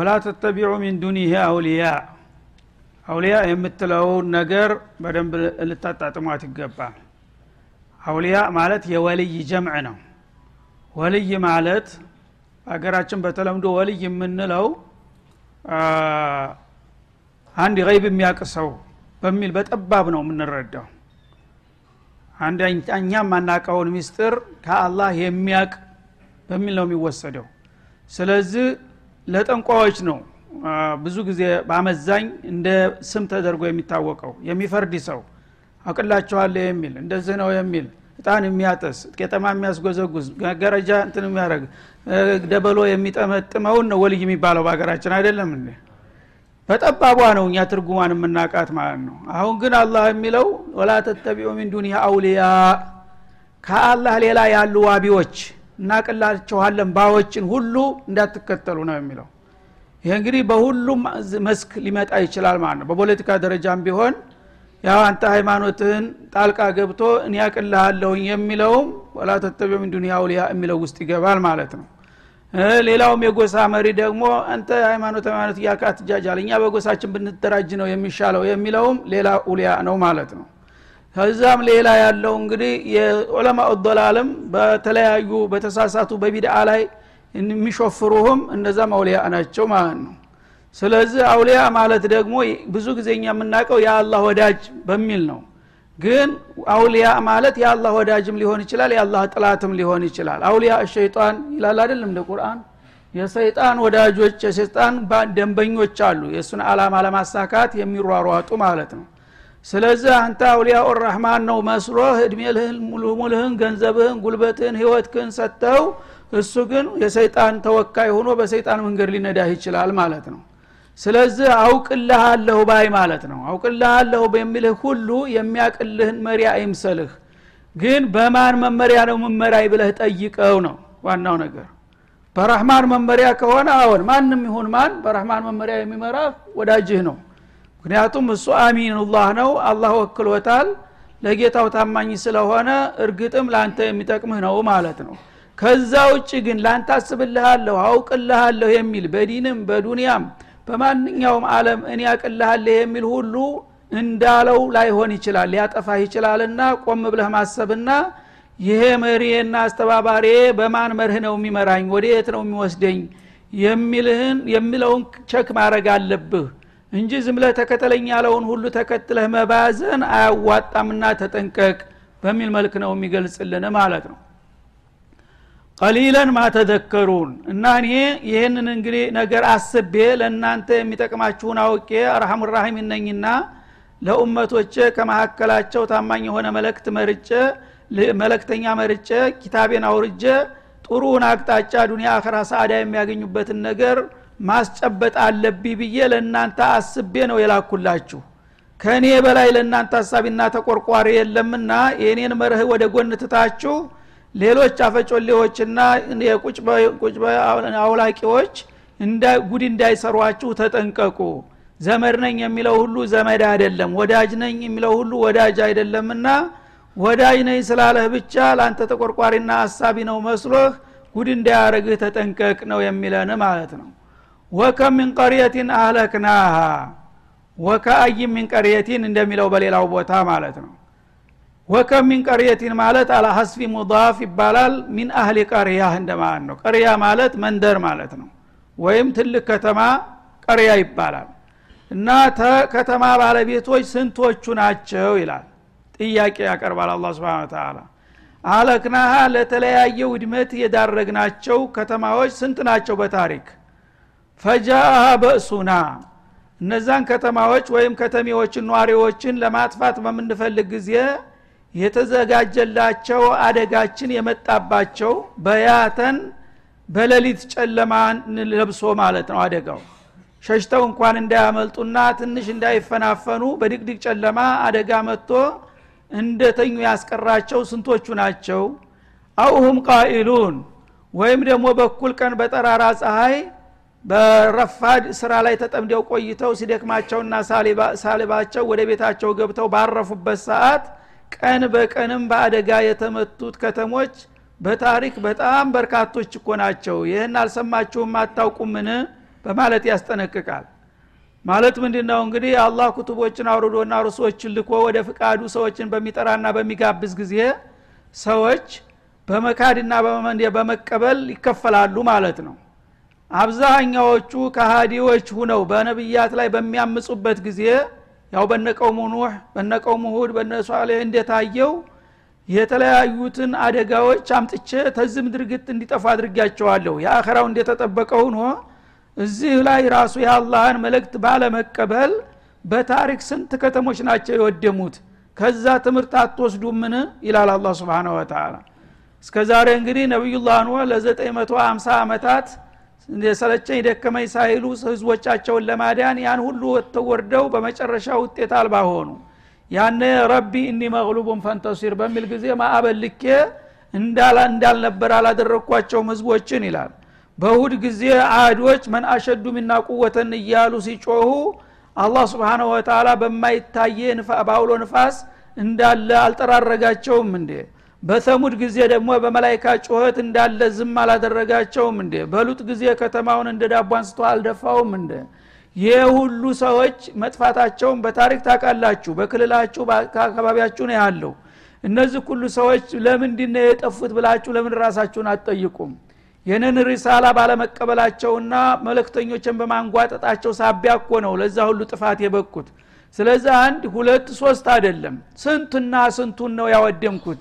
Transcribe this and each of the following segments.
ወላ ተተቢዑ ሚን ዱኒህ አውልያ አውልያ የምትለውን ነገር በደንብ ልታጣጥሟት ይገባል። አውልያ ማለት የወልይ ጀምዕ ነው። ወልይ ማለት በሀገራችን በተለምዶ ወልይ የምንለው አንድ ገይብ የሚያቅ ሰው በሚል በጠባብ ነው የምንረዳው። አንድ እኛ ማናቀውን ሚስጥር ከአላህ የሚያቅ በሚል ነው የሚወሰደው። ስለዚህ ለጠንቋዎች ነው። ብዙ ጊዜ በአመዛኝ እንደ ስም ተደርጎ የሚታወቀው የሚፈርድ ሰው አውቅላችኋለሁ የሚል እንደዚህ ነው የሚል እጣን የሚያጠስ ቄጠማ የሚያስጎዘጉዝ መጋረጃ እንትን የሚያደረግ ደበሎ የሚጠመጥመውን ነው ወልይ የሚባለው በሀገራችን አይደለም እንዴ? በጠባቧ ነው እኛ ትርጉሟን የምናቃት ማለት ነው። አሁን ግን አላህ የሚለው ወላ ተተቢዑ ሚን ዱኒህ አውልያ ከአላህ ሌላ ያሉ ዋቢዎች እናቅላችኋለን ባዎችን ሁሉ እንዳትከተሉ ነው የሚለው። ይህ እንግዲህ በሁሉም መስክ ሊመጣ ይችላል ማለት ነው። በፖለቲካ ደረጃም ቢሆን ያው አንተ ሃይማኖትህን ጣልቃ ገብቶ እኔ የሚለውም ወላ ተተቢዑ ሚን ዱኒህ አውልያ የሚለው ውስጥ ይገባል ማለት ነው። ሌላውም የጎሳ መሪ ደግሞ አንተ ሃይማኖት ሃይማኖት እያልክ አትጃጃል እኛ በጎሳችን ብንደራጅ ነው የሚሻለው የሚለውም ሌላ ኡሊያ ነው ማለት ነው ከዛም ሌላ ያለው እንግዲህ የዑለማ ዶላልም በተለያዩ በተሳሳቱ በቢድአ ላይ የሚሾፍሩህም እነዛም አውሊያ ናቸው ማለት ነው። ስለዚህ አውሊያ ማለት ደግሞ ብዙ ጊዜ እኛ የምናውቀው የአላህ ወዳጅ በሚል ነው። ግን አውሊያ ማለት የአላህ ወዳጅም ሊሆን ይችላል የአላህ ጥላትም ሊሆን ይችላል። አውሊያ ሸይጣን ይላል አይደለም እንደ ቁርአን? የሰይጣን ወዳጆች የሰይጣን ደንበኞች አሉ። የእሱን አላማ ለማሳካት የሚሯሯጡ ማለት ነው ስለዚህ አንተ አውሊያ ራህማን ነው መስሎህ እድሜልህን ሙሉህን ገንዘብህን ጉልበትህን ህይወትህን ሰጥተው እሱ ግን የሰይጣን ተወካይ ሆኖ በሰይጣን መንገድ ሊነዳህ ይችላል ማለት ነው። ስለዚህ አውቅልሃለሁ ባይ ማለት ነው። አውቅልሃለሁ በሚልህ ሁሉ የሚያቅልህን መሪ አይምሰልህ። ግን በማን መመሪያ ነው መመሪያ ብለህ ጠይቀው ነው ዋናው ነገር። በረህማን መመሪያ ከሆነ አሁን ማንም ይሁን ማን በረህማን መመሪያ የሚመራ ወዳጅህ ነው ምክንያቱም እሱ አሚኑላህ ነው አላህ ወክሎታል ለጌታው ታማኝ ስለሆነ እርግጥም ለአንተ የሚጠቅምህ ነው ማለት ነው። ከዛ ውጭ ግን ላንተ አስብልሃለሁ አውቅልሃለሁ የሚል በዲንም በዱንያም በማንኛውም አለም እኔ ያቅልሃለህ የሚል ሁሉ እንዳለው ላይሆን ይችላል ሊያጠፋህ ይችላልና ቆም ብለህ ማሰብና ይሄ መሪና አስተባባሪ በማን መርህ ነው የሚመራኝ ወደ የት ነው የሚወስደኝ የሚልህን የሚለውን ቸክ ማድረግ አለብህ እንጂ ዝም ብለህ ያለውን ሁሉ ተከትለህ መባዘን አያዋጣምና ተጠንቀቅ በሚል መልክ ነው የሚገልጽልን ማለት ነው። ቀሊለን ማተዘከሩን እና እኔ ይህንን እንግዲህ ነገር አስቤ ለእናንተ የሚጠቅማችሁን አውቄ አርሐም ራሒም ነኝና ለኡመቶቼ ከመካከላቸው ታማኝ የሆነ መለክት መርጬ መለክተኛ መርጬ ኪታቤን አውርጄ ጥሩውን አቅጣጫ ዱኒያ አኸራ ሳዕዳ የሚያገኙበትን ነገር ማስጨበጥ አለብኝ ብዬ ለእናንተ አስቤ ነው የላኩላችሁ። ከእኔ በላይ ለእናንተ ሀሳቢና ተቆርቋሪ የለምና የእኔን መርህ ወደ ጎን ትታችሁ ሌሎች አፈጮሌዎችና ቁጭ አውላቂዎች ጉድ እንዳይሰሯችሁ ተጠንቀቁ። ዘመድ ነኝ የሚለው ሁሉ ዘመድ አይደለም። ወዳጅ ነኝ የሚለው ሁሉ ወዳጅ አይደለምና ወዳጅ ነኝ ስላለህ ብቻ ለአንተ ተቆርቋሪና አሳቢ ነው መስሎህ ጉድ እንዳያረግህ ተጠንቀቅ ነው የሚለን ማለት ነው ወከም ሚን ቀርየቲን አህለክናሃ ወከአይ ሚን ቀርየቲን እንደሚለው በሌላው ቦታ ማለት ነው። ወከም ሚን ቀርየቲን ማለት አላ ሀስፊ ሙዳፍ ይባላል። ሚን አህሊ ቀርያ እንደማለት ነው። ቀርያ ማለት መንደር ማለት ነው። ወይም ትልቅ ከተማ ቀርያ ይባላል። እና ከተማ ባለቤቶች ስንቶቹ ናቸው ይላል። ጥያቄ ያቀርባል አላ ስብን ተላ አለክናሃ ለተለያየ ውድመት የዳረግናቸው ከተማዎች ስንት ናቸው በታሪክ ፈጃአሃ በእሱና እነዛን ከተማዎች ወይም ከተሜዎችን ኗሪዎችን ለማጥፋት በምንፈልግ ጊዜ የተዘጋጀላቸው አደጋችን የመጣባቸው በያተን በሌሊት ጨለማ ለብሶ ማለት ነው አደጋው። ሸሽተው እንኳን እንዳያመልጡና ትንሽ እንዳይፈናፈኑ በድቅድቅ ጨለማ አደጋ መጥቶ እንደተኙ ያስቀራቸው ስንቶቹ ናቸው? አውሁም ቃኢሉን ወይም ደግሞ በኩል ቀን በጠራራ ፀሐይ በረፋድ ስራ ላይ ተጠምደው ቆይተው ሲደክማቸውና ሳሊባቸው ወደ ቤታቸው ገብተው ባረፉበት ሰዓት ቀን በቀንም በአደጋ የተመቱት ከተሞች በታሪክ በጣም በርካቶች እኮ ናቸው። ይህን አልሰማችሁም? አታውቁምን? በማለት ያስጠነቅቃል። ማለት ምንድን ነው እንግዲህ አላህ ኩቱቦችን አውርዶና ሩሶችን ልኮ ወደ ፍቃዱ ሰዎችን በሚጠራና በሚጋብዝ ጊዜ ሰዎች በመካድና በመቀበል ይከፈላሉ ማለት ነው አብዛኛዎቹ ከሃዲዎች ሁነው በነቢያት ላይ በሚያምፁበት ጊዜ ያው በነቀውሙ ኑህ በነቀውሙ ሁድ በነ እንደታየው የተለያዩትን አደጋዎች አምጥቼ ተዝም ድርግት እንዲጠፋ አድርጊያቸዋለሁ የአኸራው እንደተጠበቀ ሁኖ እዚህ ላይ ራሱ የአላህን መልእክት ባለመቀበል በታሪክ ስንት ከተሞች ናቸው የወደሙት? ከዛ ትምህርት አትወስዱምን? ይላል አላ ስብን ወተላ እስከ ዛሬ እንግዲህ ነቢዩላህ ኑህ ለ950 ዓመታት የሰለቸኝ ደከመኝ ሳይሉ ህዝቦቻቸውን ለማዳን ያን ሁሉ ወጥተው ወርደው በመጨረሻ ውጤት አልባ ሆኑ። ያነ ረቢ እኒ መቅሉቡን ፈንተሲር በሚል ጊዜ ማዕበል ልኬ እንዳልነበር አላደረግኳቸውም ህዝቦችን ይላል። በእሁድ ጊዜ አዶች መን አሸዱ ሚና ቁወተን እያሉ ሲጮሁ አላህ ስብሓነሁ ወተላ በማይታየ በአውሎ ንፋስ እንዳለ አልጠራረጋቸውም እንዴ በሰሙድ ጊዜ ደግሞ በመላይካ ጩኸት እንዳለ ዝም አላደረጋቸውም እንዴ? በሉጥ ጊዜ ከተማውን እንደ ዳቦ አንስቶ አልደፋውም እንደ ይህ ሁሉ ሰዎች መጥፋታቸውን በታሪክ ታውቃላችሁ በክልላችሁ በአካባቢያችሁ ነው ያለው። እነዚህ ሁሉ ሰዎች ለምንድን የጠፉት ብላችሁ ለምን ራሳችሁን አትጠይቁም? የንን ሪሳላ ባለመቀበላቸውና መልእክተኞችን በማንጓጠጣቸው ሳቢያ እኮ ነው ለዛ ሁሉ ጥፋት የበቁት። ስለዚህ አንድ ሁለት ሶስት አይደለም። ስንትና ስንቱን ነው ያወደምኩት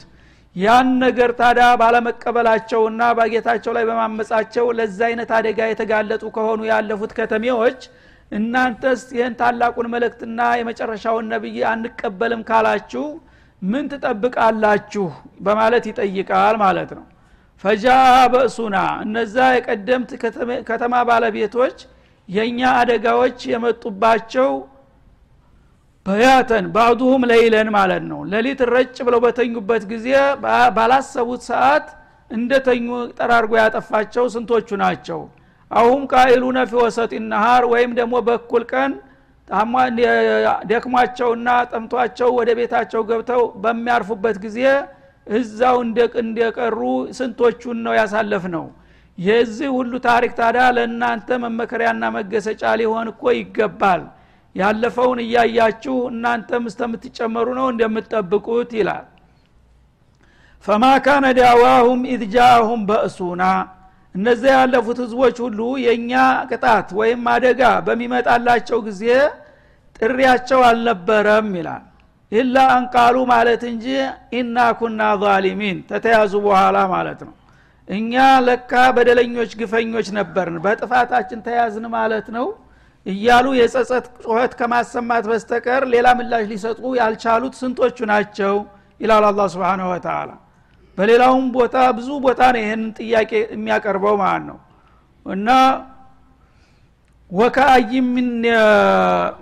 ያን ነገር ታዳ ባለመቀበላቸውና ባጌታቸው ላይ በማመጻቸው ለዛ አይነት አደጋ የተጋለጡ ከሆኑ ያለፉት ከተሜዎች እናንተስ ይህን ታላቁን መልእክትና የመጨረሻውን ነብይ አንቀበልም ካላችሁ ምን ትጠብቃላችሁ? በማለት ይጠይቃል ማለት ነው። ፈጃ በእሱና እነዛ የቀደምት ከተማ ባለቤቶች የእኛ አደጋዎች የመጡባቸው በያተን ባዕዱሁም ለይለን ማለት ነው። ለሊት ረጭ ብለው በተኙበት ጊዜ ባላሰቡት ሰዓት እንደተኙ ጠራርጎ ያጠፋቸው ስንቶቹ ናቸው? አሁም ቃኢሉነ ፊ ወሰጢ ነሃር ወይም ደግሞ በኩል ቀን ደክሟቸውና ጠምቷቸው ወደ ቤታቸው ገብተው በሚያርፉበት ጊዜ እዛው እንደቀሩ ስንቶቹን ነው ያሳለፍ ነው የዚህ ሁሉ ታሪክ ታዳ ለእናንተ መመከሪያና መገሰጫ ሊሆን እኮ ይገባል ያለፈውን እያያችሁ እናንተም እስተምትጨመሩ ነው እንደምትጠብቁት ይላል። ፈማ ካነ ዳዋሁም ኢዝ ጃአሁም በእሱና እነዚያ ያለፉት ህዝቦች ሁሉ የእኛ ቅጣት ወይም አደጋ በሚመጣላቸው ጊዜ ጥሪያቸው አልነበረም ይላል። ኢላ አንቃሉ ማለት እንጂ ኢና ኩና ዛሊሚን ተተያዙ በኋላ ማለት ነው። እኛ ለካ በደለኞች ግፈኞች ነበርን በጥፋታችን ተያዝን ማለት ነው እያሉ የጸጸት ጩኸት ከማሰማት በስተቀር ሌላ ምላሽ ሊሰጡ ያልቻሉት ስንቶቹ ናቸው? ይላል አላ ስብን ወተላ በሌላውም ቦታ ብዙ ቦታ ነው ይህንን ጥያቄ የሚያቀርበው ማለት ነው። እና ወከአይ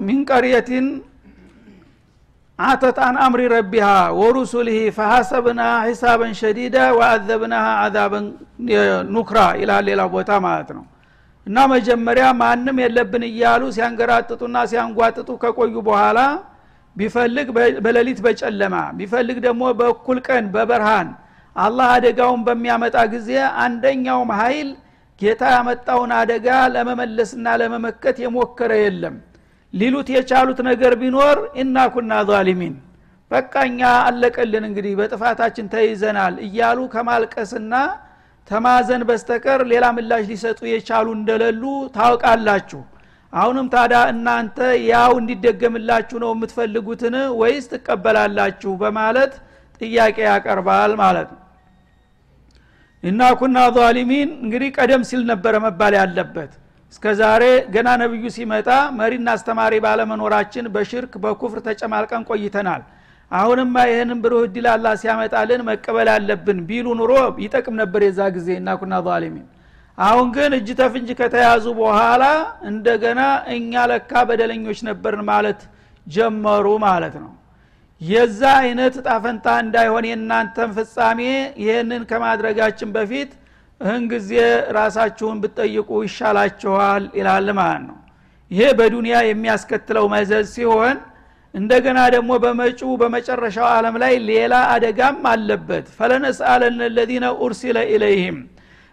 ሚን ቀርየትን አተት አን አምሪ ረቢሃ ወሩሱልህ ፈሐሰብና ሒሳበን ሸዲዳ ወአዘብናሃ አዛበን ኑክራ ይላል ሌላ ቦታ ማለት ነው እና መጀመሪያ ማንም የለብን እያሉ ሲያንገራጥጡና ሲያንጓጥጡ ከቆዩ በኋላ ቢፈልግ በሌሊት በጨለማ ቢፈልግ ደግሞ በእኩል ቀን በበርሃን አላህ አደጋውን በሚያመጣ ጊዜ አንደኛውም ኃይል ጌታ ያመጣውን አደጋ ለመመለስና ለመመከት የሞከረ የለም። ሊሉት የቻሉት ነገር ቢኖር ኢና ኩና ዛሊሚን በቃ አለቀልን እንግዲህ በጥፋታችን ተይዘናል እያሉ ከማልቀስና ተማዘን በስተቀር ሌላ ምላሽ ሊሰጡ የቻሉ እንደሌሉ ታውቃላችሁ። አሁንም ታዲያ እናንተ ያው እንዲደገምላችሁ ነው የምትፈልጉትን ወይስ ትቀበላላችሁ? በማለት ጥያቄ ያቀርባል ማለት ነው። እና ኩና ዛሊሚን እንግዲህ ቀደም ሲል ነበረ መባል ያለበት። እስከ ዛሬ ገና ነብዩ ሲመጣ መሪና አስተማሪ ባለመኖራችን በሽርክ በኩፍር ተጨማልቀን ቆይተናል አሁንማ ይህንን ብሩህ እድል አላ ሲያመጣልን መቀበል አለብን ቢሉ ኑሮ ይጠቅም ነበር የዛ ጊዜ። እና ዛሊሚን። አሁን ግን እጅ ተፍንጅ ከተያዙ በኋላ እንደገና እኛ ለካ በደለኞች ነበርን ማለት ጀመሩ ማለት ነው። የዛ አይነት ጣፈንታ እንዳይሆን የእናንተን ፍጻሜ ይህንን ከማድረጋችን በፊት እህን ጊዜ ራሳችሁን ብትጠይቁ ይሻላችኋል ይላል ማለት ነው። ይሄ በዱንያ የሚያስከትለው መዘዝ ሲሆን እንደገና ደግሞ በመጪው በመጨረሻው ዓለም ላይ ሌላ አደጋም አለበት። ፈለነስአለነ ለዚነ ኡርሲለ ኢለይህም።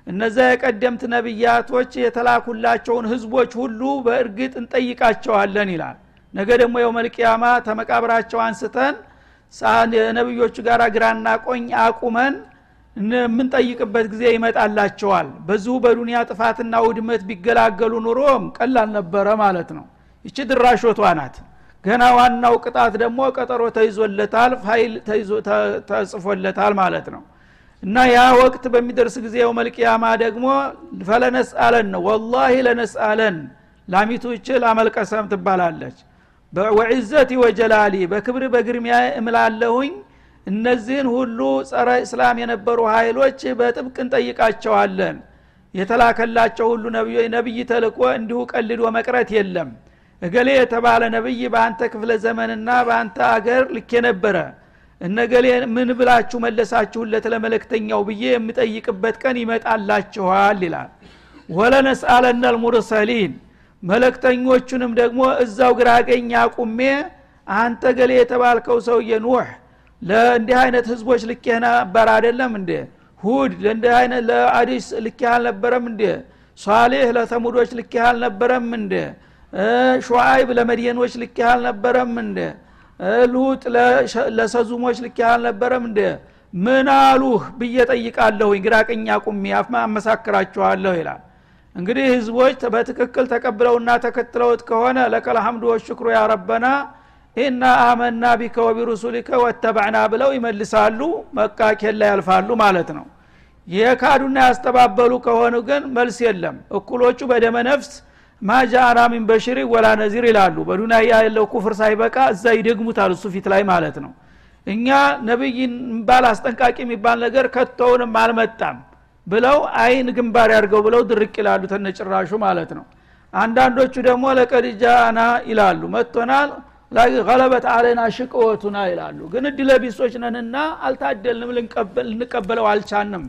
እነዛ የቀደምት ነቢያቶች የተላኩላቸውን ህዝቦች ሁሉ በእርግጥ እንጠይቃቸዋለን ይላል። ነገ ደግሞ የውመልቅያማ ተመቃብራቸው አንስተን ነቢዮቹ ጋር ግራና ቆኝ አቁመን የምንጠይቅበት ጊዜ ይመጣላቸዋል። በዚሁ በዱንያ ጥፋትና ውድመት ቢገላገሉ ኑሮም ቀላል ነበረ ማለት ነው። ይቺ ድራሾቷ ናት ገና ዋናው ቅጣት ደግሞ ቀጠሮ ተይዞለታል ፋይል ተጽፎለታል ማለት ነው። እና ያ ወቅት በሚደርስ ጊዜ የውመልቅያማ ደግሞ ፈለነስአለን ነው። ወላሂ ለነስአለን ላሚቱ ይችል አመልቀሰም ትባላለች። ወዕዘቲ ወጀላሊ በክብር በግርሚያ እምላለሁኝ። እነዚህን ሁሉ ጸረ እስላም የነበሩ ኃይሎች በጥብቅ እንጠይቃቸዋለን። የተላከላቸው ሁሉ ነቢይ ተልኮ እንዲሁ ቀልዶ መቅረት የለም እገሌ የተባለ ነቢይ በአንተ ክፍለ ዘመንና በአንተ አገር ልኬ ነበረ። እነገሌ ምን ብላችሁ መለሳችሁለት ለመለክተኛው ብዬ የምጠይቅበት ቀን ይመጣላችኋል ይላል። ወለነስአለነ ልሙርሰሊን መለክተኞቹንም ደግሞ እዛው ግራቀኝ አቁሜ አንተ ገሌ የተባልከው ሰውዬ ኑህ ለእንዲህ አይነት ህዝቦች ልኬህ ነበር አደለም እንዴ? ሁድ ለእንዲህ አይነት ለአዲስ ልኬህ አልነበረም እንዴ? ሷሌህ ለተሙዶች ልኬህ አልነበረም እንዴ ሹዓይብ ለመድየኖች ልኬህ አልነበረም እንዴ? ሉጥ ለሰዙሞች ልኬህ አልነበረም እንዴ? ምን አሉህ ብዬ ጠይቃለሁኝ ግራቀኛ ቁሚ አመሳክራችኋለሁ ይላል። እንግዲህ ህዝቦች በትክክል ተቀብለውና ተከትለውት ከሆነ ለከል ሐምዱ ወሽክሩ ያረበና ኢና አመና ቢከ ወቢሩሱሊከ ወተባዕና ብለው ይመልሳሉ። መቃ ኬላ ያልፋሉ ማለት ነው። የካዱና ያስተባበሉ ከሆኑ ግን መልስ የለም። እኩሎቹ በደመ ነፍስ ማጃአና ሚን በሽሪ ወላ ነዚር ይላሉ። በዱንያ ያለው ኩፍር ሳይበቃ እዛ ይደግሙታል እሱ ፊት ላይ ማለት ነው። እኛ ነቢይ ባል አስጠንቃቂ የሚባል ነገር ከቶውንም አልመጣም ብለው አይን ግንባር ያድርገው ብለው ድርቅ ይላሉ ተነጭራሹ ማለት ነው። አንዳንዶቹ ደግሞ ለቀድጃና ይላሉ። መጥቶናል ገለበት አለና ሽቅወቱና ይላሉ። ግን እድለ ቢሶች ነንና አልታደልንም ልንቀበለው አልቻንም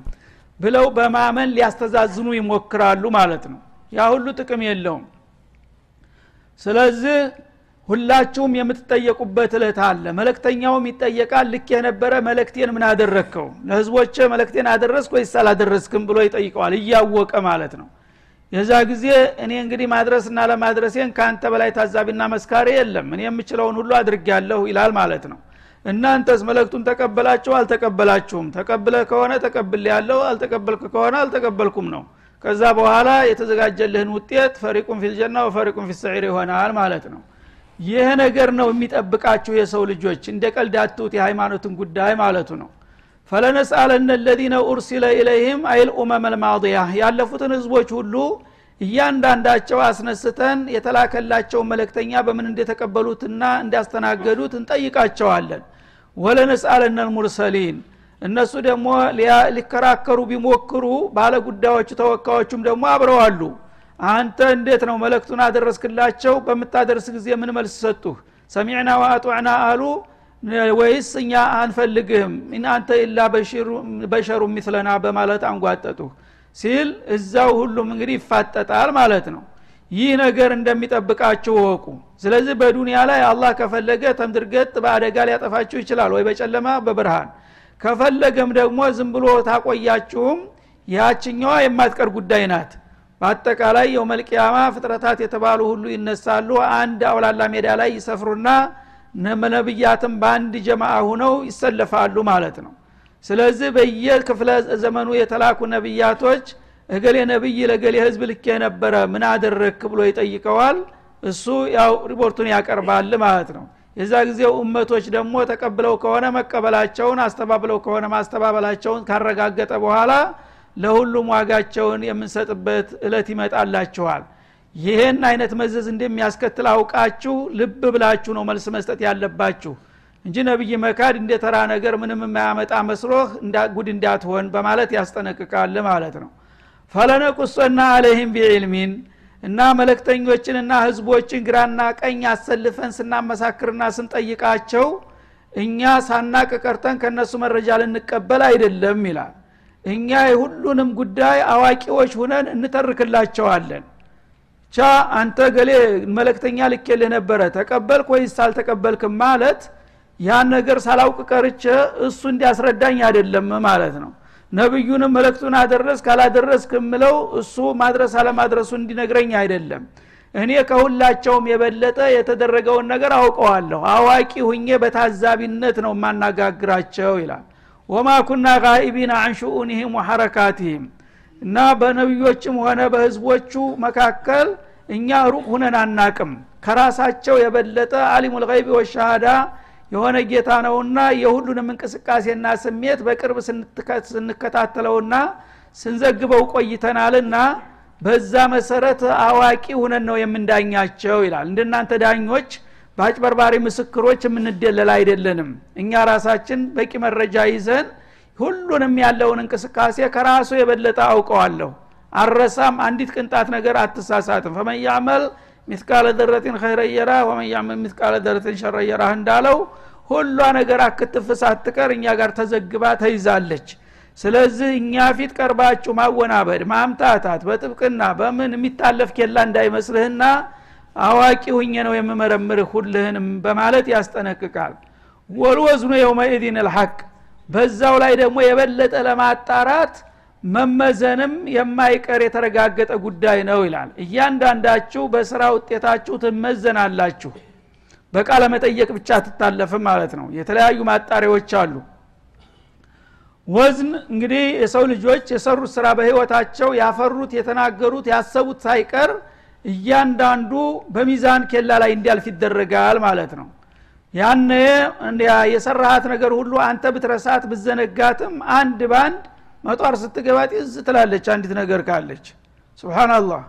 ብለው በማመን ሊያስተዛዝኑ ይሞክራሉ ማለት ነው ያ ሁሉ ጥቅም የለውም። ስለዚህ ሁላችሁም የምትጠየቁበት እለት አለ። መለክተኛውም ይጠየቃል። ልክ የነበረ መለክቴን ምን አደረግከው? ለህዝቦች መለክቴን አደረስክ ወይስ አላደረስክም ብሎ ይጠይቀዋል። እያወቀ ማለት ነው። የዛ ጊዜ እኔ እንግዲህ ማድረስና ለማድረሴን ከአንተ በላይ ታዛቢና መስካሪ የለም። እኔ የምችለውን ሁሉ አድርጊያለሁ ይላል ማለት ነው። እናንተስ መለክቱን ተቀበላችሁ አልተቀበላችሁም? ተቀብለ ከሆነ ተቀብል ያለው አልተቀበልክ ከሆነ አልተቀበልኩም ነው ከዛ በኋላ የተዘጋጀልህን ውጤት ፈሪቁን ፊልጀና ወፈሪቁን ፊሰዒር ይሆናል ማለት ነው። ይህ ነገር ነው የሚጠብቃችሁ የሰው ልጆች እንደ አትሁት የሃይማኖትን ጉዳይ ማለቱ ነው። ፈለነስአለነ ለዚነ ኡርሲለ ኢለይህም አይል ኡመም ልማضያ ያለፉትን ህዝቦች ሁሉ እያንዳንዳቸው አስነስተን የተላከላቸውን መለክተኛ በምን እንደተቀበሉትና እንዳስተናገዱት እንጠይቃቸዋለን። ወለነስአለነ ልሙርሰሊን እነሱ ደግሞ ሊከራከሩ ቢሞክሩ ባለ ጉዳዮቹ ተወካዮቹም ደግሞ አብረዋሉ አንተ እንዴት ነው መለክቱን አደረስክላቸው? በምታደርስ ጊዜ ምን መልስ ሰጡህ? ሰሚዕና ወአጡዕና አሉ ወይስ እኛ አንፈልግህም? እናንተ ኢላ በሸሩ ሚስለና በማለት አንጓጠጡ ሲል እዛው ሁሉም እንግዲህ ይፋጠጣል ማለት ነው። ይህ ነገር እንደሚጠብቃችሁ ወቁ ስለዚህ በዱንያ ላይ አላህ ከፈለገ ተምድርገጥ በአደጋ ሊያጠፋችሁ ይችላል። ወይ በጨለማ በብርሃን ከፈለገም ደግሞ ዝም ብሎ ታቆያችሁም ያችኛዋ የማትቀር ጉዳይ ናት። በአጠቃላይ የውመልቅያማ ፍጥረታት የተባሉ ሁሉ ይነሳሉ። አንድ አውላላ ሜዳ ላይ ይሰፍሩና ነቢያትም በአንድ ጀማአ ሁነው ይሰለፋሉ ማለት ነው። ስለዚህ በየክፍለ ዘመኑ የተላኩ ነቢያቶች እገሌ ነቢይ ለገሌ ህዝብ ልክ የነበረ ምን አደረክ ብሎ ይጠይቀዋል። እሱ ያው ሪፖርቱን ያቀርባል ማለት ነው የዛ ጊዜ እመቶች ደግሞ ተቀብለው ከሆነ መቀበላቸውን አስተባብለው ከሆነ ማስተባበላቸውን ካረጋገጠ በኋላ ለሁሉም ዋጋቸውን የምንሰጥበት እለት ይመጣላችኋል። ይህን አይነት መዘዝ እንደሚያስከትል አውቃችሁ ልብ ብላችሁ ነው መልስ መስጠት ያለባችሁ እንጂ ነቢይ መካድ እንደ ተራ ነገር ምንም የማያመጣ መስሎህ ጉድ እንዳትሆን በማለት ያስጠነቅቃል ማለት ነው። ፈለነቁሶና አለህም ቢዕልሚን እና መለክተኞችንና ህዝቦችን ግራና ቀኝ አሰልፈን ስናመሳክርና ስንጠይቃቸው እኛ ሳናቅ ቀርተን ከእነሱ መረጃ ልንቀበል አይደለም ይላል። እኛ የሁሉንም ጉዳይ አዋቂዎች ሁነን እንተርክላቸዋለን። ቻ አንተ ገሌ መለክተኛ ልኬልህ ነበረ ተቀበልክ ወይስ አልተቀበልክም ማለት ያን ነገር ሳላውቅ ቀርቼ እሱ እንዲያስረዳኝ አይደለም ማለት ነው ነብዩንም መልእክቱን አደረስ ካላደረስ ክምለው እሱ ማድረስ አለማድረሱ እንዲነግረኝ አይደለም። እኔ ከሁላቸውም የበለጠ የተደረገውን ነገር አውቀዋለሁ። አዋቂ ሁኜ በታዛቢነት ነው የማናጋግራቸው ይላል። ወማ ኩና ጋኢቢን አን ሽኡኒህም ወሐረካትህም እና በነቢዮችም ሆነ በህዝቦቹ መካከል እኛ ሩቅ ሁነን አናቅም። ከራሳቸው የበለጠ አሊሙ ልይቢ ወሻሃዳ የሆነ ጌታ ነውና የሁሉንም እንቅስቃሴና ስሜት በቅርብ ስንከታተለውና ስንዘግበው ቆይተናልና በዛ መሰረት አዋቂ ሁነን ነው የምንዳኛቸው ይላል። እንደናንተ ዳኞች በአጭበርባሪ ምስክሮች የምንደለል አይደለንም። እኛ ራሳችን በቂ መረጃ ይዘን ሁሉንም ያለውን እንቅስቃሴ ከራሱ የበለጠ አውቀዋለሁ። አረሳም አንዲት ቅንጣት ነገር አትሳሳትም። ፈመን ያዕመል ሚስቃለ ደረትን ኸይረየራ ወመን ሚስቃለ ደረትን ሸረየራህ እንዳለው ሁሏ ነገር አክትፍ ሳትቀር እኛ ጋር ተዘግባ ተይዛለች። ስለዚህ እኛ ፊት ቀርባችሁ ማወናበድ ማምታታት በጥብቅና በምን የሚታለፍ ኬላ እንዳይመስልህና አዋቂ ሁኜ ነው የምመረምርህ ሁልህንም በማለት ያስጠነቅቃል። ወልወዝኑ የውመኢዲን ልሐቅ በዛው ላይ ደግሞ የበለጠ ለማጣራት መመዘንም የማይቀር የተረጋገጠ ጉዳይ ነው ይላል። እያንዳንዳችሁ በስራ ውጤታችሁ ትመዘናላችሁ። በቃለ መጠየቅ ብቻ ትታለፍም ማለት ነው። የተለያዩ ማጣሪያዎች አሉ። ወዝን እንግዲህ የሰው ልጆች የሰሩት ስራ በህይወታቸው ያፈሩት የተናገሩት ያሰቡት ሳይቀር እያንዳንዱ በሚዛን ኬላ ላይ እንዲያልፍ ይደረጋል ማለት ነው። ያነ የሰራሃት ነገር ሁሉ አንተ ብትረሳት ብዘነጋትም አንድ ባንድ መጧር ስትገባ ጢዝ ትላለች አንዲት ነገር ካለች። ስብናላህ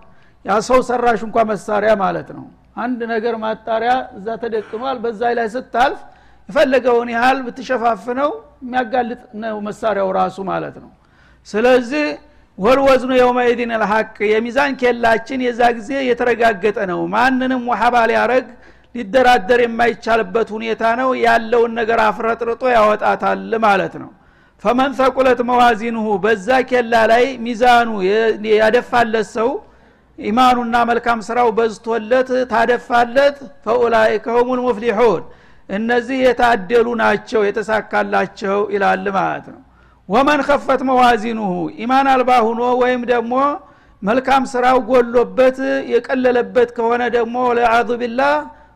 ያ ሰው ሰራሽ እንኳ መሳሪያ ማለት ነው። አንድ ነገር ማጣሪያ እዛ ተደቅኗል በዛ ላይ ስታልፍ የፈለገውን ያህል ብትሸፋፍነው የሚያጋልጥ ነው መሳሪያው ራሱ ማለት ነው። ስለዚህ ወልወዝኑ የውመኢድን ልሐቅ የሚዛን ኬላችን የዛ ጊዜ የተረጋገጠ ነው። ማንንም ወሀባ ሊያረግ ሊደራደር የማይቻልበት ሁኔታ ነው። ያለውን ነገር አፍረጥርጦ ያወጣታል ማለት ነው ፈመን ተቁለት መዋዚንሁ በዛ ኬላ ላይ ሚዛኑ ያደፋለት ሰው ኢማኑና መልካም ስራው በዝቶለት ታደፋለት ፈኡላይከ ሁሙል ሙፍሊሑን እነዚህ የታደሉ ናቸው የተሳካላቸው ይላል ማለት ነው። ወመን ከፈት መዋዚኑሁ ኢማን አልባ ሁኖ ወይም ደግሞ መልካም ስራው ጎሎበት የቀለለበት ከሆነ ደግሞ ወለአዙ ቢላህ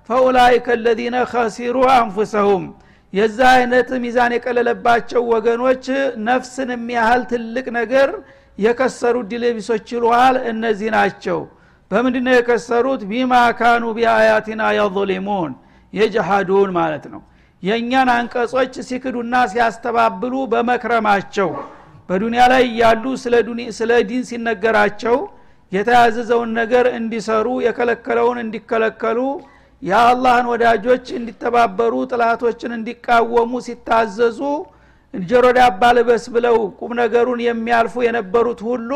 ፈኡላይከ አለዚነ ከሲሩ አንፉሰሁም የዛ አይነት ሚዛን የቀለለባቸው ወገኖች ነፍስን የሚያህል ትልቅ ነገር የከሰሩ ድልቢሶች ይሉሃል። እነዚህ ናቸው። በምንድ ነው የከሰሩት? ቢማ ካኑ ቢአያቲና የظሊሙን የጀሃዱን ማለት ነው። የእኛን አንቀጾች ሲክዱና ሲያስተባብሉ በመክረማቸው በዱንያ ላይ እያሉ ስለ ዲን ሲነገራቸው የተያዘዘውን ነገር እንዲሰሩ የከለከለውን እንዲከለከሉ የአላህን ወዳጆች እንዲተባበሩ ጥላቶችን እንዲቃወሙ ሲታዘዙ ጆሮ ዳባ ልበስ ብለው ቁም ነገሩን የሚያልፉ የነበሩት ሁሉ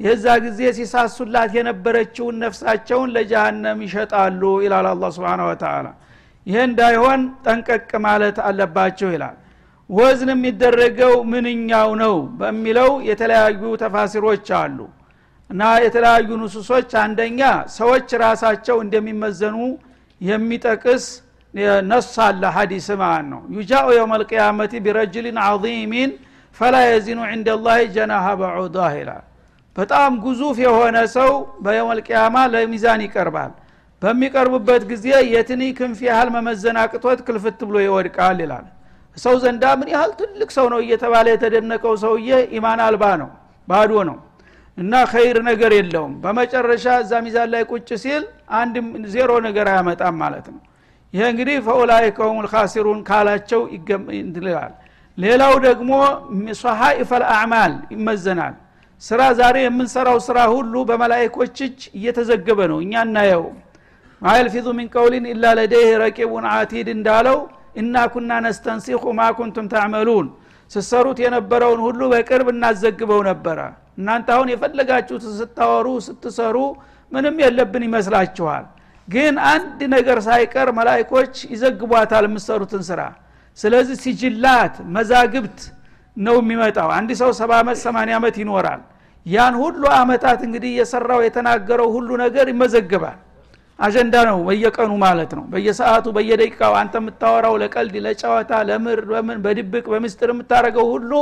የዛ ጊዜ ሲሳሱላት የነበረችውን ነፍሳቸውን ለጀሃነም ይሸጣሉ ይላል አላ ስብን ወተላ ይህ እንዳይሆን ጠንቀቅ ማለት አለባቸው ይላል። ወዝን የሚደረገው ምንኛው ነው በሚለው የተለያዩ ተፋሲሮች አሉ። እና የተለያዩ ንሱሶች አንደኛ ሰዎች ራሳቸው እንደሚመዘኑ የሚጠቅስ ነስ አለ ሀዲስ ማለት ነው። ዩጃኡ የውም አልቅያመቲ ቢረጅልን አظሚን ፈላ የዚኑ ዕንደ ላህ ጀናሃ በዑዳህ ይላል። በጣም ግዙፍ የሆነ ሰው በየውም አልቅያማ ለሚዛን ይቀርባል። በሚቀርቡበት ጊዜ የትኒ ክንፍ ያህል መመዘን አቅቶት ክልፍት ብሎ ይወድቃል ይላል። ሰው ዘንዳ ምን ያህል ትልቅ ሰው ነው እየተባለ የተደነቀው ሰውዬ ኢማን አልባ ነው ባዶ ነው እና ኸይር ነገር የለውም። በመጨረሻ እዛ ሚዛን ላይ ቁጭ ሲል አንድ ዜሮ ነገር አያመጣም ማለት ነው። ይሄ እንግዲህ ፈኡላይከ ልካሲሩን ካላቸው ይላል። ሌላው ደግሞ ሶሀኢፈል አዕማል ይመዘናል። ስራ ዛሬ የምንሰራው ስራ ሁሉ በመላይኮች እጅ እየተዘገበ ነው። እኛ እናየው። ማየልፊዙ ሚን ቀውሊን ኢላ ለደይህ ረቂቡን አቲድ እንዳለው እና ኩና ነስተንሲኹ ማ ኩንቱም ታዕመሉን ስሰሩት የነበረውን ሁሉ በቅርብ እናዘግበው ነበረ። እናንተ አሁን የፈለጋችሁት ስታወሩ ስትሰሩ ምንም የለብን ይመስላችኋል። ግን አንድ ነገር ሳይቀር መላይኮች ይዘግቧታል የምሰሩትን ስራ። ስለዚህ ሲጅላት መዛግብት ነው የሚመጣው። አንድ ሰው ሰባ ዓመት ሰማኒያ ዓመት ይኖራል። ያን ሁሉ አመታት እንግዲህ የሰራው የተናገረው ሁሉ ነገር ይመዘግባል አጀንዳ ነው በየቀኑ ማለት ነው። በየሰዓቱ በየደቂቃው አንተ የምታወራው ለቀልድ ለጨዋታ ለምር በምን በድብቅ በምስጥር የምታደረገው ሁሉ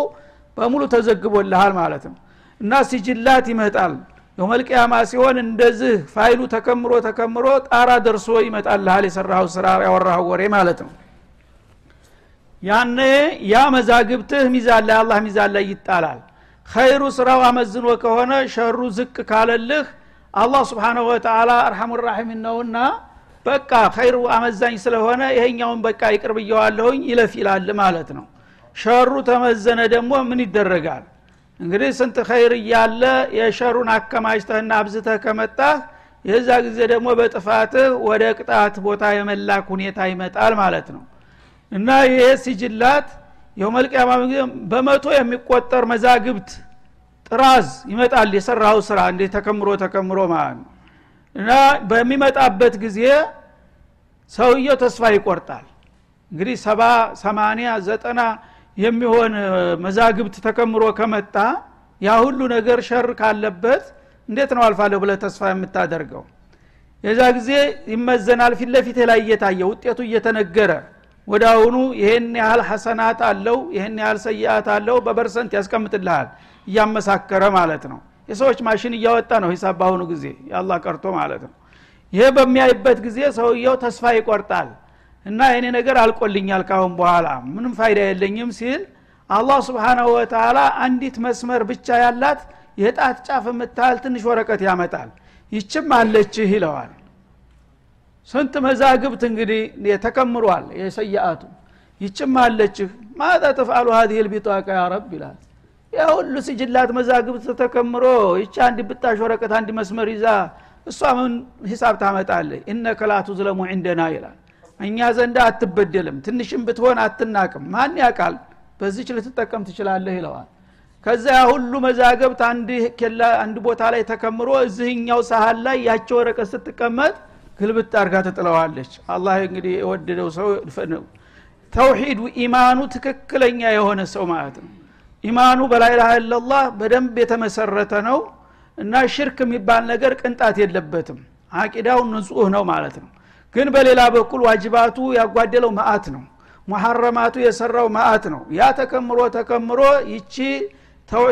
በሙሉ ተዘግቦልሃል ማለት ነው። እና ሲጅላት ይመጣል። የውመልቅያማ ሲሆን እንደዚህ ፋይሉ ተከምሮ ተከምሮ ጣራ ደርሶ ይመጣልሃል የሰራው ስራ ያወራው ወሬ ማለት ነው። ያነ ያ መዛግብትህ ሚዛን ላይ አላህ ሚዛን ላይ ይጣላል። ኸይሩ ስራው አመዝኖ ከሆነ ሸሩ ዝቅ ካለልህ አላህ ስብሓናሁ ወተላ አርሐሙ ራሒሚን ነውና በቃ ኸይሩ አመዛኝ ስለሆነ ይሄኛውን በቃ ይቅር ይለፍ ይላል ማለት ነው። ሸሩ ተመዘነ ደግሞ ምን ይደረጋል? እንግዲህ ስንት ኸይር እያለ የሸሩን አከማችተህና አብዝተህ ከመጣህ የዛ ጊዜ ደግሞ በጥፋትህ ወደ ቅጣት ቦታ የመላክ ሁኔታ ይመጣል ማለት ነው። እና ይሄ ሲጅላት የውመልቅያማ በመቶ የሚቆጠር መዛግብት ጥራዝ ይመጣል። የሰራው ስራ እንዴ ተከምሮ ተከምሮ ማለት ነው። እና በሚመጣበት ጊዜ ሰውየው ተስፋ ይቆርጣል። እንግዲህ ሰባ ሰማኒያ ዘጠና የሚሆን መዛግብት ተከምሮ ከመጣ ያ ሁሉ ነገር ሸር ካለበት እንዴት ነው አልፋለሁ ብለ ተስፋ የምታደርገው? የዛ ጊዜ ይመዘናል። ፊት ለፊት ላይ እየታየ ውጤቱ እየተነገረ ወደ አሁኑ ይሄን ያህል ሐሰናት አለው ይሄን ያህል ሰይአት አለው በ percent ያስቀምጥልሃል? እያመሳከረ ማለት ነው። የሰዎች ማሽን እያወጣ ነው ሂሳብ በአሁኑ ጊዜ። የአላህ ቀርቶ ማለት ነው። ይሄ በሚያይበት ጊዜ ሰውየው ተስፋ ይቆርጣል። እና የኔ ነገር አልቆልኛል ካሁን በኋላ ምንም ፋይዳ የለኝም ሲል አላህ ስብሓናሁ ወተላ አንዲት መስመር ብቻ ያላት የጣት ጫፍ የምታህል ትንሽ ወረቀት ያመጣል። ይችም አለችህ ይለዋል ስንት መዛግብት እንግዲህ ተከምሯል የሰያአቱ ይችም አለችህ ማታ ተፍአሉ ሀዚህ ልቢጣቃ ያ ረብ ይላል። ያ ሁሉ ስጅላት መዛግብት ተከምሮ ይቻ አንድ ብጣሽ ወረቀት አንድ መስመር ይዛ እሷ ምን ሂሳብ ታመጣለህ? ኢነከ ላ ቱዝለሙ ዕንደና ይላል። እኛ ዘንዳ አትበደልም ትንሽም ብትሆን አትናቅም። ማን ያቃል በዚች ልትጠቀም ትችላለህ ይለዋል። ከዚያ ሁሉ መዛገብት አንድ ቦታ ላይ ተከምሮ እዚህኛው ሳህል ላይ ያቸው ወረቀት ስትቀመጥ ግልብጥ አርጋ ትጥለዋለች አላህ እንግዲህ የወደደው ሰው ተውሂዱ ኢማኑ ትክክለኛ የሆነ ሰው ማለት ነው። ኢማኑ በላይላህ ኢላላህ በደንብ የተመሰረተ ነው እና ሽርክ የሚባል ነገር ቅንጣት የለበትም። አቂዳው ንጹህ ነው ማለት ነው። ግን በሌላ በኩል ዋጅባቱ ያጓደለው ማአት ነው። ሙሐረማቱ የሰራው ማአት ነው። ያ ተከምሮ ተከምሮ ይቺ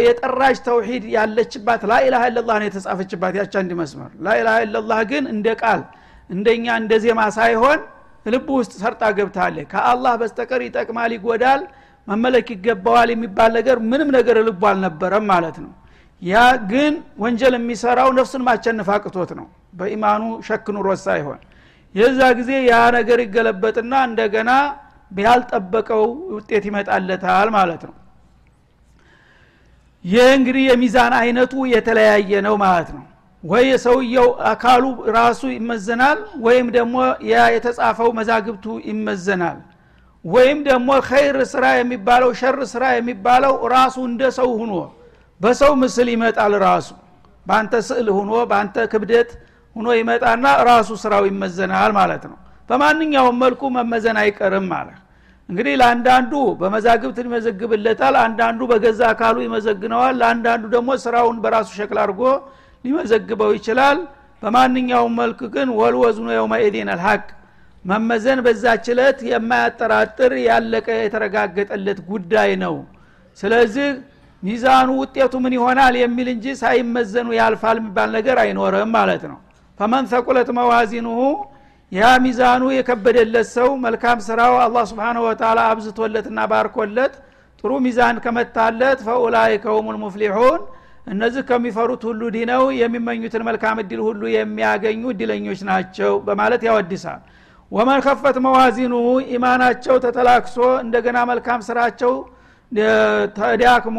የጠራች ተውሂድ ያለችባት ላኢላሃ ኢላላህ ነው የተጻፈችባት ያቻ እንዲ መስመር። ላኢላሃ ኢላላህ ግን እንደ ቃል እንደኛ እንደ ዜማ ሳይሆን ልቡ ውስጥ ሰርጣ ገብታለች። ከአላህ በስተቀር ይጠቅማል ይጎዳል መመለክ ይገባዋል የሚባል ነገር ምንም ነገር ልቡ አልነበረም ማለት ነው። ያ ግን ወንጀል የሚሰራው ነፍሱን ማቸነፍ አቅቶት ነው። በኢማኑ ሸክ ኑሮት ሳይሆን የዛ ጊዜ ያ ነገር ይገለበጥና እንደገና ያልጠበቀው ውጤት ይመጣለታል ማለት ነው። ይህ እንግዲህ የሚዛን አይነቱ የተለያየ ነው ማለት ነው ወይ የሰውየው አካሉ ራሱ ይመዘናል ወይም ደግሞ ያ የተጻፈው መዛግብቱ ይመዘናል። ወይም ደግሞ ኸይር ስራ የሚባለው ሸር ስራ የሚባለው ራሱ እንደ ሰው ሁኖ በሰው ምስል ይመጣል ራሱ። በአንተ ስዕል ሁኖ በአንተ ክብደት ሁኖ ይመጣና ራሱ ስራው ይመዘናል ማለት ነው። በማንኛውም መልኩ መመዘን አይቀርም ማለት እንግዲህ ለአንዳንዱ በመዛግብት ይመዘግብለታል አንዳንዱ በገዛ አካሉ ይመዘግነዋል ለአንዳንዱ ደግሞ ስራውን በራሱ ሸክል አድርጎ ሊመዘግበው ይችላል። በማንኛውም መልክ ግን ወልወዝኑ የውመኢዲን አልሐቅ። መመዘን በዛ ችለት የማያጠራጥር ያለቀ የተረጋገጠለት ጉዳይ ነው። ስለዚህ ሚዛኑ ውጤቱ ምን ይሆናል የሚል እንጂ ሳይመዘኑ ያልፋል የሚባል ነገር አይኖርም ማለት ነው። ፈመን ተቁለት መዋዚኑሁ ያ ሚዛኑ የከበደለት ሰው መልካም ስራው አላህ ስብሓንሁ ወተላ አብዝቶለትና ባርኮለት ጥሩ ሚዛን ከመታለት ፈኡላይከ ሁሙል ሙፍሊሑን እነዚህ ከሚፈሩት ሁሉ ዲነው የሚመኙትን መልካም እድል ሁሉ የሚያገኙ እድለኞች ናቸው በማለት ያወድሳል። ወመን ከፈት መዋዚኑሁ ኢማናቸው ተተላክሶ እንደገና መልካም ስራቸው ተዳክሞ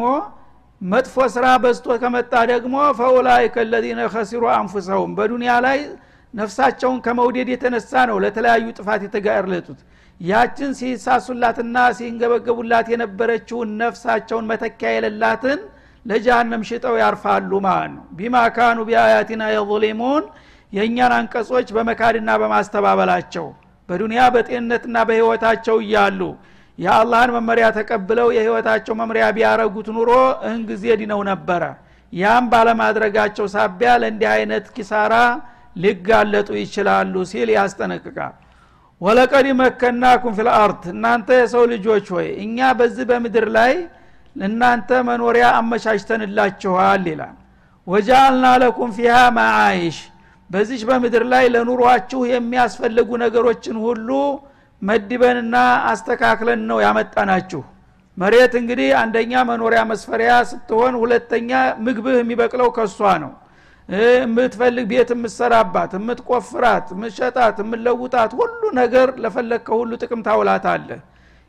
መጥፎ ስራ በዝቶ ከመጣ ደግሞ ፈኡላይከ ለዚነ ከሲሩ አንፉሰሁም። በዱንያ ላይ ነፍሳቸውን ከመውደድ የተነሳ ነው ለተለያዩ ጥፋት የተጋርለጡት ያችን ሲሳሱላትና ሲንገበገቡላት የነበረችውን ነፍሳቸውን መተኪያ የሌላትን ለጃሃንም ሽጠው ያርፋሉ ማለት ነው። ቢማ ካኑ ቢአያቲና የظሊሙን የእኛን አንቀጾች በመካድና በማስተባበላቸው በዱንያ በጤንነትና በህይወታቸው እያሉ የአላህን መመሪያ ተቀብለው የህይወታቸው መምሪያ ቢያረጉት ኑሮ እህን ጊዜ ድነው ነበረ። ያም ባለማድረጋቸው ሳቢያ ለእንዲህ አይነት ኪሳራ ሊጋለጡ ይችላሉ ሲል ያስጠነቅቃል። ወለቀድ መከናኩም ፊልአርድ እናንተ የሰው ልጆች ሆይ እኛ በዚህ በምድር ላይ ለእናንተ መኖሪያ አመቻችተንላችኋል ይላል። ወጃአልና ለኩም ፊሃ ማአይሽ በዚች በምድር ላይ ለኑሯችሁ የሚያስፈልጉ ነገሮችን ሁሉ መድበንና አስተካክለን ነው ያመጣናችሁ። መሬት እንግዲህ አንደኛ መኖሪያ መስፈሪያ ስትሆን ሁለተኛ ምግብህ የሚበቅለው ከሷ ነው። የምትፈልግ ቤት የምትሰራባት የምትቆፍራት የምትሸጣት የምትለውጣት ሁሉ ነገር ለፈለግከው ሁሉ ጥቅም ታውላት አለ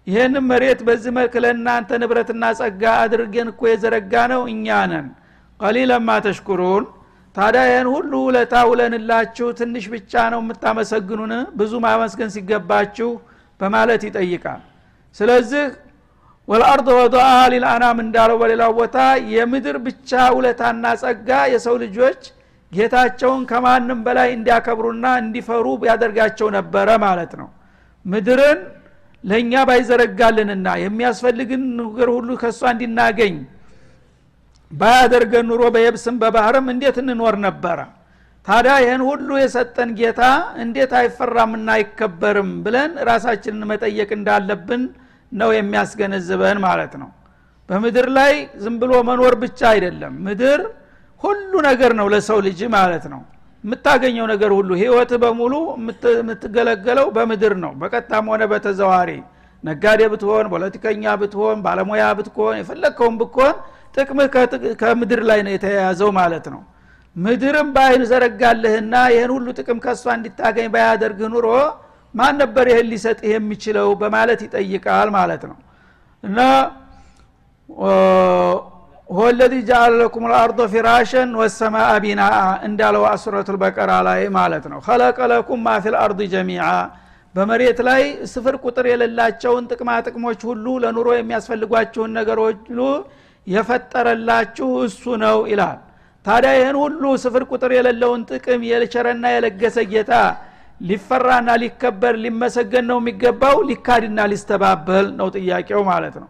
ይህንም መሬት በዚህ መልክ ለእናንተ ንብረትና ጸጋ አድርገን እኮ የዘረጋ ነው እኛ ነን። ቀሊለማ ተሽኩሩን። ታዲያ ይህን ሁሉ ውለታ ውለንላችሁ ትንሽ ብቻ ነው የምታመሰግኑን? ብዙ ማመስገን ሲገባችሁ በማለት ይጠይቃል። ስለዚህ ወልአርድ ወضአ ሊልአናም እንዳለው በሌላው ቦታ የምድር ብቻ ውለታና ጸጋ የሰው ልጆች ጌታቸውን ከማንም በላይ እንዲያከብሩና እንዲፈሩ ያደርጋቸው ነበረ ማለት ነው። ምድርን ለእኛ ባይዘረጋልንና የሚያስፈልግን ነገር ሁሉ ከእሷ እንዲናገኝ ባያደርገን ኑሮ በየብስም በባህርም እንዴት እንኖር ነበረ? ታዲያ ይህን ሁሉ የሰጠን ጌታ እንዴት አይፈራምና አይከበርም ብለን ራሳችንን መጠየቅ እንዳለብን ነው የሚያስገነዝበን ማለት ነው። በምድር ላይ ዝም ብሎ መኖር ብቻ አይደለም። ምድር ሁሉ ነገር ነው ለሰው ልጅ ማለት ነው የምታገኘው ነገር ሁሉ ህይወት በሙሉ የምትገለገለው በምድር ነው። በቀጥታም ሆነ በተዘዋሪ ነጋዴ ብትሆን ፖለቲከኛ ብትሆን ባለሙያ ብትሆን የፈለግከውን ብትሆን ጥቅምህ ከምድር ላይ ነው የተያያዘው ማለት ነው። ምድርም በአይን ዘረጋልህና ይህን ሁሉ ጥቅም ከእሷ እንዲታገኝ ባያደርግህ ኑሮ ማን ነበር ይህን ሊሰጥህ የሚችለው በማለት ይጠይቃል ማለት ነው። እና ወለዚ ጃአለ ለኩም ልአርዶ ፊራሸን ወሰማአ ቢናአ እንዳለው አሱረቱ ልበቀራ ላይ ማለት ነው። ከለቀ ለኩም ማ ፊ ጀሚዓ በመሬት ላይ ስፍር ቁጥር የሌላቸውን ጥቅማ ጥቅሞች ሁሉ ለኑሮ የሚያስፈልጓችሁን ነገሮች ሁሉ የፈጠረላችሁ እሱ ነው ይላል። ታዲያ ይህን ሁሉ ስፍር ቁጥር የሌለውን ጥቅም የቸረና የለገሰ ጌታ ሊፈራና ሊከበር ሊመሰገን ነው የሚገባው? ሊካድና ሊስተባበል ነው ጥያቄው ማለት ነው።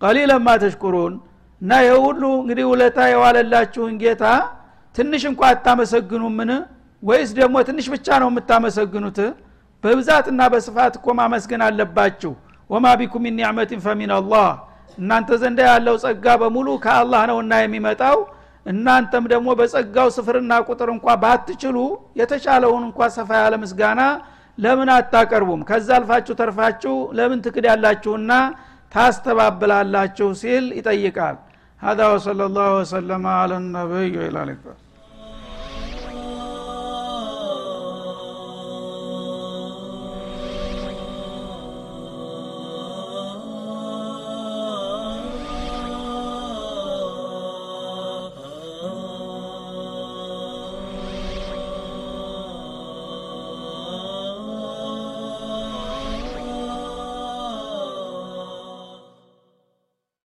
ቀሊለማ ተሽኩሩን እና ይህ ሁሉ እንግዲህ ውለታ የዋለላችሁን ጌታ ትንሽ እንኳ አታመሰግኑምን? ወይስ ደግሞ ትንሽ ብቻ ነው የምታመሰግኑት? በብዛትና በስፋት እኮ ማመስገን አለባችሁ። ወማ ቢኩም ሚን ኒዕመትን ፈሚን አላህ። እናንተ ዘንዳ ያለው ጸጋ በሙሉ ከአላህ ነውና የሚመጣው። እናንተም ደግሞ በጸጋው ስፍርና ቁጥር እንኳ ባትችሉ የተሻለውን እንኳ ሰፋ ያለ ምስጋና ለምን አታቀርቡም? ከዛ አልፋችሁ ተርፋችሁ ለምን ትክድ ያላችሁና ታስተባብላላችሁ? ሲል ይጠይቃል هذا وصلى الله وسلم على النبي وإلى اللقاء.